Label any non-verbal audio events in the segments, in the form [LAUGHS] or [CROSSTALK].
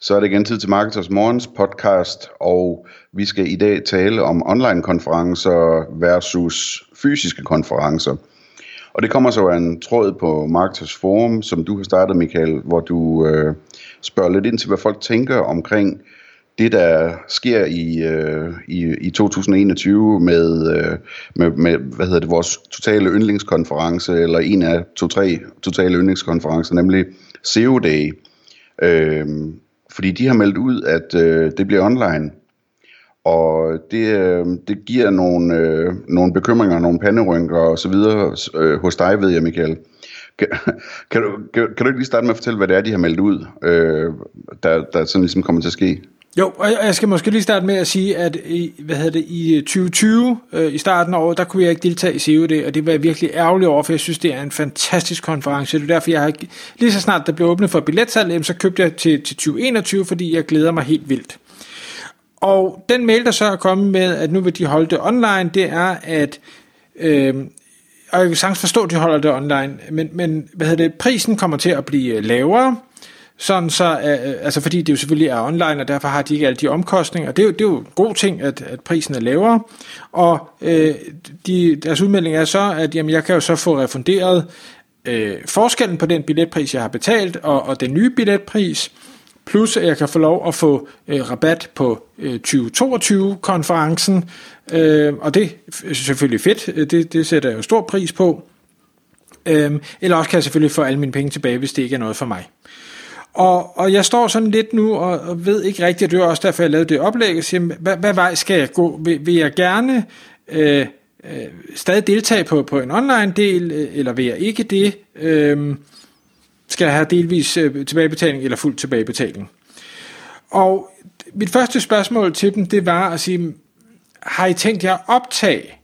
Så er det igen tid til Marketers Morgens podcast, og vi skal i dag tale om online-konferencer versus fysiske konferencer. Og det kommer så af en tråd på Marketers Forum, som du har startet, Michael, hvor du øh, spørger lidt ind til, hvad folk tænker omkring det, der sker i, øh, i, i 2021 med, øh, med, med, hvad hedder det, vores totale yndlingskonference, eller en af to-tre totale yndlingskonferencer, nemlig SEO Day. Øh, fordi de har meldt ud, at øh, det bliver online. Og det, øh, det giver nogle, øh, nogle bekymringer, nogle panderynker og så videre øh, hos dig, ved jeg, Michael. Kan, kan, du, kan, kan du ikke lige starte med at fortælle, hvad det er, de har meldt ud, øh, der, der sådan ligesom kommer til at ske? Jo, og jeg skal måske lige starte med at sige, at i, hvad hedder det, i øh, 2020, øh, i starten af året, der kunne jeg ikke deltage i COD, og det var jeg virkelig ærgerlig over, for jeg synes, det er en fantastisk konference. Det er derfor, jeg har, lige så snart der blev åbnet for billetsalg, så købte jeg til, til 2021, fordi jeg glæder mig helt vildt. Og den mail, der så er kommet med, at nu vil de holde det online, det er, at øh, og jeg kan sagtens forstå, at de holder det online, men, men hvad hedder det, prisen kommer til at blive øh, lavere, sådan så, øh, øh, altså fordi det jo selvfølgelig er online, og derfor har de ikke alle de omkostninger. Det er jo, det er jo en god ting, at, at prisen er lavere. Og øh, de, deres udmelding er så, at jamen, jeg kan jo så få refunderet øh, forskellen på den billetpris, jeg har betalt, og, og den nye billetpris, plus at jeg kan få lov at få øh, rabat på øh, 2022-konferencen, øh, og det er selvfølgelig fedt, det, det sætter jeg jo stor pris på. Øh, eller også kan jeg selvfølgelig få alle mine penge tilbage, hvis det ikke er noget for mig. Og, og jeg står sådan lidt nu og, og ved ikke rigtigt, og det var også derfor, jeg lavede det oplæg, og siger, hvad, hvad vej skal jeg gå? Vil, vil jeg gerne øh, øh, stadig deltage på, på en online del, øh, eller vil jeg ikke det? Øh, skal jeg have delvis øh, tilbagebetaling eller fuld tilbagebetaling? Og mit første spørgsmål til dem, det var at sige, har I tænkt jer at optage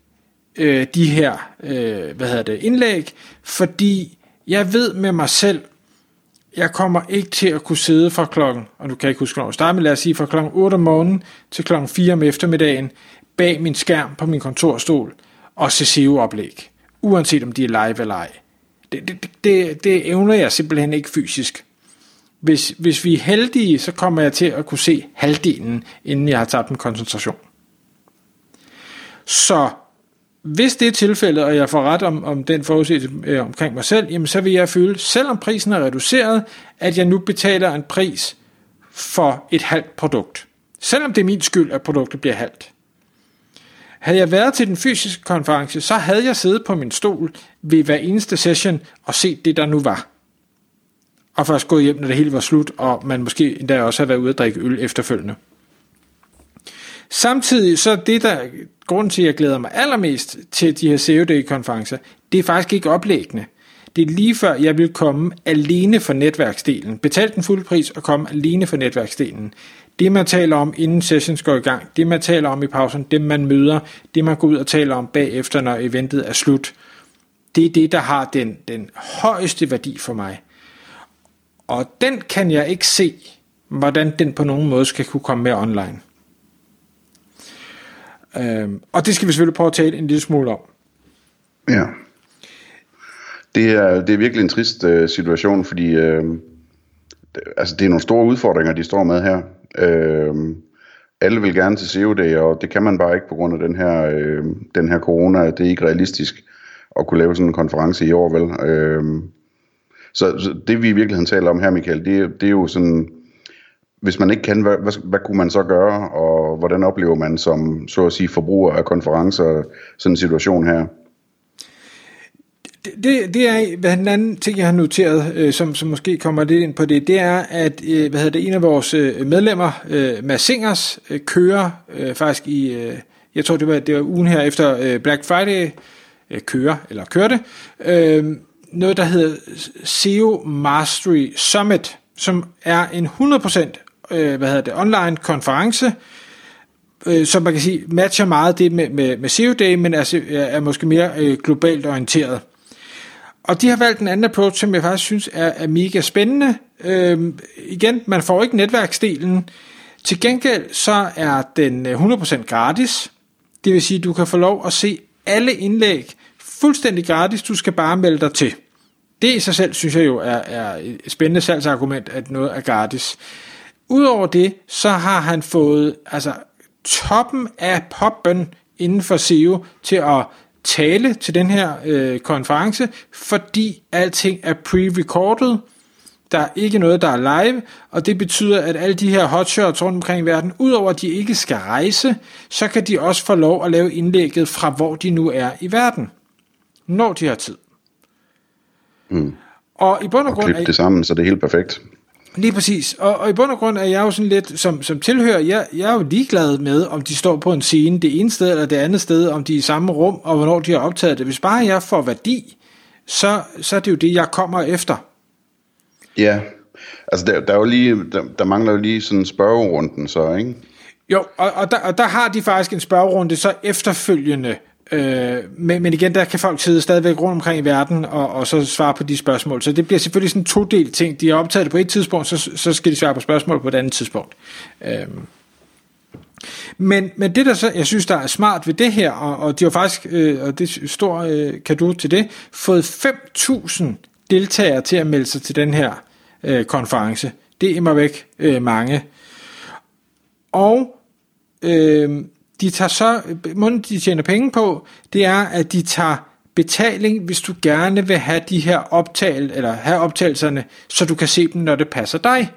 øh, de her øh, hvad hedder det, indlæg? Fordi jeg ved med mig selv, jeg kommer ikke til at kunne sidde fra klokken, og du kan ikke huske, hvornår jeg starter med, lad os sige, fra klokken 8 om morgenen til klokken 4 om eftermiddagen, bag min skærm på min kontorstol og se SEO-oplæg, uanset om de er live eller ej. Det, det, det, det evner jeg simpelthen ikke fysisk. Hvis, hvis vi er heldige, så kommer jeg til at kunne se halvdelen, inden jeg har tabt en koncentration. Så hvis det er tilfældet, og jeg får ret om, om den forudsigelse øh, omkring mig selv, jamen så vil jeg føle, selvom prisen er reduceret, at jeg nu betaler en pris for et halvt produkt. Selvom det er min skyld, at produktet bliver halvt. Havde jeg været til den fysiske konference, så havde jeg siddet på min stol ved hver eneste session og set det, der nu var. Og først gået hjem, når det hele var slut, og man måske endda også havde været ude at drikke øl efterfølgende. Samtidig så det, der grund til, at jeg glæder mig allermest til de her COD-konferencer, det er faktisk ikke oplæggende. Det er lige før, jeg vil komme alene for netværksdelen. Betal den fulde pris og komme alene for netværksdelen. Det, man taler om, inden sessions går i gang, det, man taler om i pausen, det, man møder, det, man går ud og taler om bagefter, når eventet er slut, det er det, der har den, den højeste værdi for mig. Og den kan jeg ikke se, hvordan den på nogen måde skal kunne komme med online. Øhm, og det skal vi selvfølgelig prøve at tale en lille smule om. Ja. Det er, det er virkelig en trist øh, situation, fordi øh, det, altså, det er nogle store udfordringer, de står med her. Øh, alle vil gerne til COD, og det kan man bare ikke på grund af den her, øh, den her corona. Det er ikke realistisk at kunne lave sådan en konference i år, vel? Øh, så, så det vi i virkeligheden taler om her, Michael, det, det er jo sådan hvis man ikke kan, hvad, hvad, hvad kunne man så gøre, og hvordan oplever man som, så at sige, forbruger af konferencer sådan en situation her? Det, det er hvad den anden ting, jeg har noteret, øh, som, som måske kommer lidt ind på det, det er, at øh, hvad hedder det, en af vores øh, medlemmer, øh, Mads Singers, øh, kører øh, faktisk i, øh, jeg tror det var, det var ugen her efter øh, Black Friday, øh, kører, eller kørte, øh, noget der hedder SEO Mastery Summit, som er en 100% øh, hvad hedder det, online konference, øh, som man kan sige, matcher meget det med, med, med CEO Day, men er, er måske mere øh, globalt orienteret. Og de har valgt en anden approach, som jeg faktisk synes er, er mega spændende. Øh, igen, man får ikke netværksdelen. Til gengæld så er den øh, 100% gratis. Det vil sige, at du kan få lov at se alle indlæg fuldstændig gratis. Du skal bare melde dig til. Det i sig selv synes jeg jo er, er et spændende salgsargument, at noget er gratis. Udover det, så har han fået altså, toppen af poppen inden for SEO til at tale til den her øh, konference, fordi alting er pre-recorded. Der er ikke noget, der er live, og det betyder, at alle de her hotshots rundt omkring i verden, udover at de ikke skal rejse, så kan de også få lov at lave indlægget fra, hvor de nu er i verden, når de har tid. Mm. Og i bund og, og grund... Og det sammen, så det er helt perfekt. Lige præcis. Og, og i bund og grund er jeg jo sådan lidt, som, som tilhører, jeg, jeg er jo ligeglad med, om de står på en scene det ene sted eller det andet sted, om de er i samme rum, og hvornår de har optaget det. Hvis bare jeg får værdi, så, så er det jo det, jeg kommer efter. Ja, altså der, der, er jo lige, der, der mangler jo lige sådan spørgerunden så, ikke? Jo, og, og, der, og der har de faktisk en spørgerunde så efterfølgende, Øh, men, men igen, der kan folk sidde stadigvæk rundt omkring i verden og, og så svare på de spørgsmål. Så det bliver selvfølgelig sådan en todel ting. De har optaget det på et tidspunkt, så, så skal de svare på spørgsmål på et andet tidspunkt. Øh, men, men det der så, jeg synes, der er smart ved det her, og, og de har faktisk, øh, og det er stor øh, kado til det, fået 5.000 deltagere til at melde sig til den her øh, konference. Det er immer væk øh, mange. Og øh, de tager så, måden de tjener penge på, det er, at de tager betaling, hvis du gerne vil have de her optagel, eller have optagelserne, så du kan se dem, når det passer dig.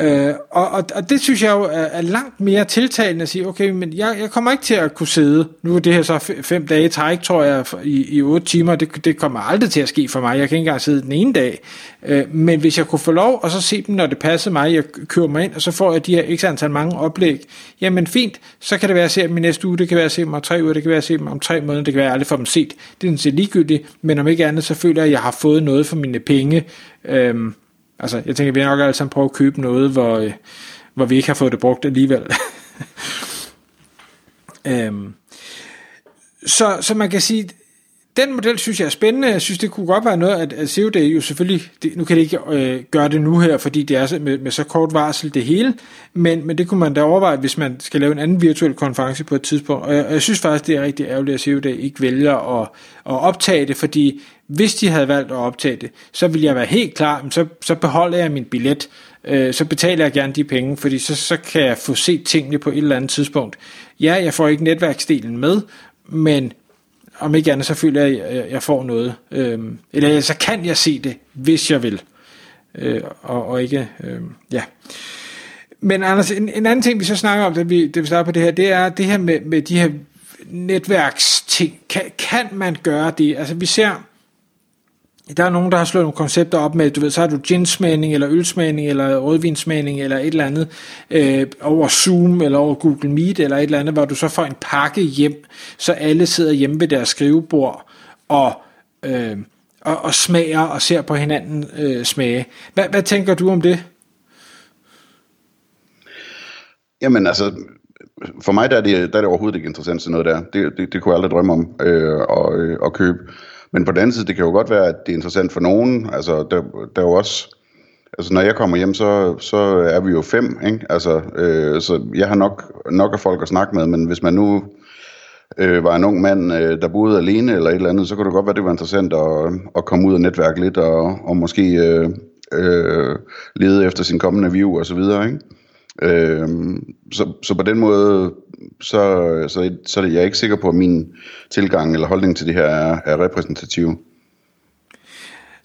Øh, og, og, og det synes jeg jo er, er langt mere tiltalende at sige, okay, men jeg, jeg kommer ikke til at kunne sidde, nu er det her så fem dage træk, tror jeg, i, i otte timer, det, det kommer aldrig til at ske for mig, jeg kan ikke engang sidde den ene dag, øh, men hvis jeg kunne få lov, og så se dem, når det passer mig, jeg kører mig ind, og så får jeg de her ikke antal mange oplæg, jamen fint, så kan det være at se dem i næste uge, det kan være at se dem om tre uger, det kan være at se dem om tre måneder, det kan være at aldrig få dem set, det er sådan set ligegyldigt, men om ikke andet, så føler jeg, at jeg har fået noget for mine penge, øh, Altså, jeg tænker, vi har nok alle sammen prøvet at købe noget, hvor, øh, hvor vi ikke har fået det brugt alligevel. [LAUGHS] øhm, så, så man kan sige, den model synes jeg er spændende. Jeg synes, det kunne godt være noget, at, at COD jo selvfølgelig, det, nu kan det ikke øh, gøre det nu her, fordi det er med, med så kort varsel det hele, men, men det kunne man da overveje, hvis man skal lave en anden virtuel konference på et tidspunkt. Og jeg, og jeg synes faktisk, det er rigtig ærgerligt, at COD ikke vælger at, at optage det, fordi hvis de havde valgt at optage det, så ville jeg være helt klar, så, så beholder jeg min billet, øh, så betaler jeg gerne de penge, fordi så, så kan jeg få set tingene på et eller andet tidspunkt. Ja, jeg får ikke netværksdelen med, men om ikke andet, så føler jeg, at jeg, får noget. Øh, eller så kan jeg se det, hvis jeg vil. Øh, og, og ikke, øh, ja. Men Anders, en, en anden ting, vi så snakker om, da vi, da vi starter på det her, det er det her med, med de her netværksting. Kan, kan man gøre det? Altså vi ser, der er nogen, der har slået nogle koncepter op med, du ved, så har du ginsmagning, eller ølsmagning, eller rødvinsmagning, eller et eller andet, øh, over Zoom, eller over Google Meet, eller et eller andet, hvor du så får en pakke hjem, så alle sidder hjemme ved deres skrivebord, og, øh, og, og smager, og ser på hinanden øh, smage. Hvad, hvad tænker du om det? Jamen altså, for mig der er, det, der er det overhovedet ikke interessant sådan noget der. Det, det, det kunne jeg aldrig drømme om øh, at, øh, at købe. Men på den anden side, det kan jo godt være, at det er interessant for nogen. Altså, der, der er jo også... Altså, når jeg kommer hjem, så, så er vi jo fem, ikke? Altså, øh, så jeg har nok, nok af folk at snakke med, men hvis man nu øh, var en ung mand, øh, der boede alene eller et eller andet, så kunne det godt være, det var interessant at, at komme ud og netværke lidt, og, og måske øh, øh, lede efter sin kommende view og så videre, ikke? Øh, så, så på den måde, så, så, så er jeg ikke sikker på, at min tilgang eller holdning til det her er, er repræsentativ.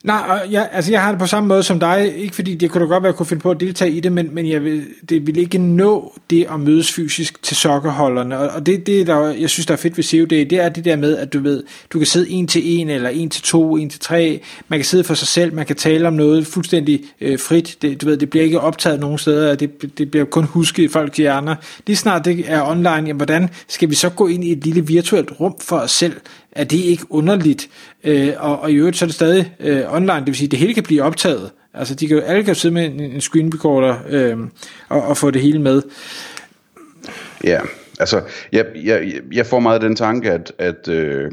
Nej, jeg, altså jeg har det på samme måde som dig, ikke fordi det kunne da godt være, at jeg kunne finde på at deltage i det, men, men jeg vil, det vil ikke nå det at mødes fysisk til sokkerholderne, og, og det, det der, jeg synes, der er fedt ved COD, det er det der med, at du ved, du kan sidde en til en, eller en til to, en til tre, man kan sidde for sig selv, man kan tale om noget fuldstændig øh, frit, det, du ved, det bliver ikke optaget nogen steder, det, det bliver kun husket i folks hjerner. Lige snart det er online, jamen, hvordan skal vi så gå ind i et lille virtuelt rum for os selv, er det ikke underligt? Øh, og, og i øvrigt så er det stadig øh, online, det vil sige, at det hele kan blive optaget. Altså, de kan jo, alle kan sidde med en, en screen recorder øh, og, og få det hele med. Ja, altså, jeg, jeg, jeg får meget den tanke, at, at øh,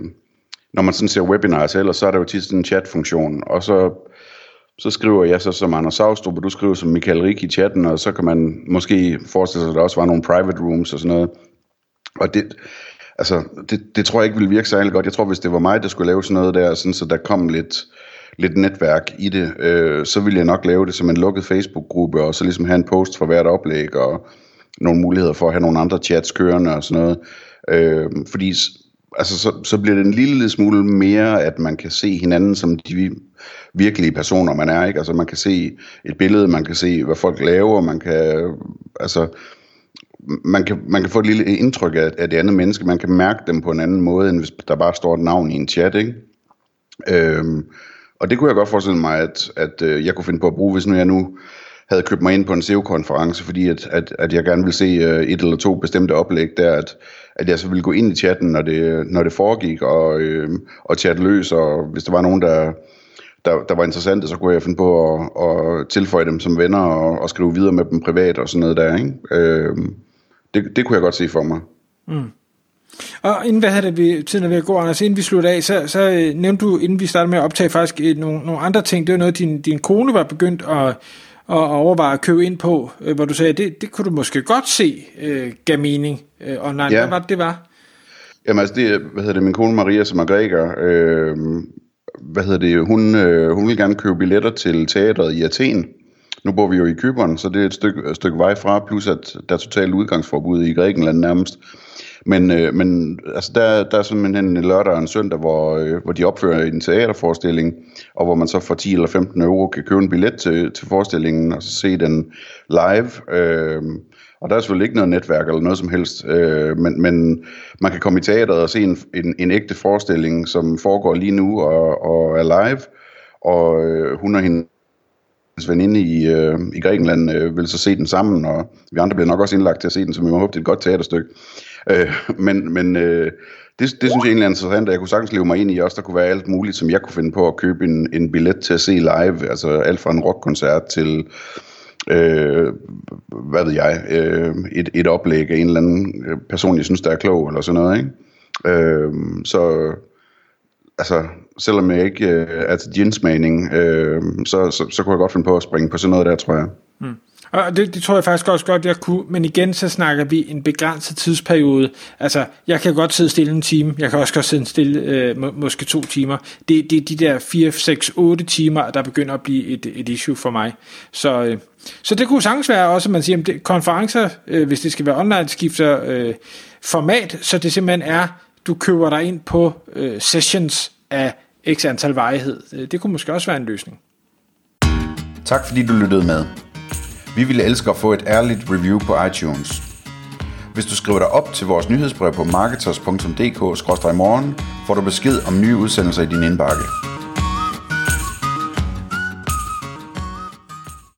når man sådan ser webinars ellers, så er der jo tit sådan en chat-funktion, og så, så skriver jeg så som Anders Saustrup, og du skriver som Michael Rik i chatten, og så kan man måske forestille sig, at der også var nogle private rooms og sådan noget. Og det, altså, det, det tror jeg ikke ville virke særlig godt. Jeg tror, hvis det var mig, der skulle lave sådan noget der, sådan, så der kom lidt, lidt netværk i det, øh, så ville jeg nok lave det som en lukket Facebook-gruppe, og så ligesom have en post for hvert oplæg, og nogle muligheder for at have nogle andre chats kørende og sådan noget. Øh, fordi altså, så, så bliver det en lille smule mere, at man kan se hinanden som de virkelige personer, man er. Ikke? Altså man kan se et billede, man kan se, hvad folk laver, man kan, altså, man kan, man kan få et lille indtryk af, af det andet menneske, man kan mærke dem på en anden måde, end hvis der bare står et navn i en chat, ikke? Øhm, og det kunne jeg godt forestille mig, at, at øh, jeg kunne finde på at bruge, hvis nu jeg nu havde købt mig ind på en SEO-konference, fordi at, at, at jeg gerne vil se øh, et eller to bestemte oplæg der, at, at jeg så ville gå ind i chatten, når det, når det foregik, og, øh, og chatte løs, og hvis der var nogen, der, der, der var interessante, så kunne jeg finde på at, at tilføje dem som venner, og, og skrive videre med dem privat, og sådan noget der, ikke? Øh, det, det kunne jeg godt se for mig. Mm. Og inden hvad havde det, tiden er ved at gå, Anders, inden vi slutter af, så, så øh, nævnte du, inden vi startede med at optage faktisk øh, nogle, nogle andre ting, det var noget, din, din kone var begyndt at, at overveje at købe ind på, øh, hvor du sagde, det, det kunne du måske godt se øh, gav mening øh, online. Ja. Hvad var det, det var? Jamen altså, det, hvad hedder det, min kone Maria, som er græker, øh, hvad hedder det, hun, øh, hun vil gerne købe billetter til teatret i Athen. Nu bor vi jo i Kyberen, så det er et stykke, et stykke vej fra, plus at der er totalt udgangsforbud i Grækenland nærmest. Men, øh, men altså der, der er simpelthen en lørdag og en søndag, hvor, øh, hvor de opfører en teaterforestilling, og hvor man så for 10 eller 15 euro kan købe en billet til, til forestillingen, og så se den live. Øh, og der er selvfølgelig ikke noget netværk eller noget som helst, øh, men, men man kan komme i teateret og se en, en, en ægte forestilling, som foregår lige nu og, og er live, og øh, hun og hende veninde i, øh, i Grækenland øh, vil så se den sammen, og vi andre bliver nok også indlagt til at se den, så vi må håbe, det er et godt teaterstykke. Øh, men men øh, det, det synes jeg egentlig er interessant, at jeg kunne sagtens leve mig ind i også. Der kunne være alt muligt, som jeg kunne finde på at købe en, en billet til at se live. Altså alt fra en rockkoncert til, øh, hvad ved jeg, øh, et, et oplæg af en eller anden øh, person, jeg synes, der er klog, eller sådan noget. Ikke? Øh, så altså, selvom jeg ikke øh, er til ginsmagning, øh, så, så, så kunne jeg godt finde på at springe på sådan noget der, tror jeg. Mm. Og det, det tror jeg faktisk også godt, jeg kunne, men igen, så snakker vi en begrænset tidsperiode. Altså, jeg kan godt sidde stille en time, jeg kan også godt sidde stille øh, må, måske to timer. Det, det er de der 4, 6, 8 timer, der begynder at blive et, et issue for mig. Så, øh, så det kunne sagtens være også, at man siger, at konferencer, øh, hvis det skal være online, skifter øh, format, så det simpelthen er, du køber dig ind på øh, sessions af x antal varighed. Øh, det kunne måske også være en løsning. Tak fordi du lyttede med. Vi ville elske at få et ærligt review på iTunes. Hvis du skriver dig op til vores nyhedsbrev på marketers.dk-morgen, får du besked om nye udsendelser i din indbakke.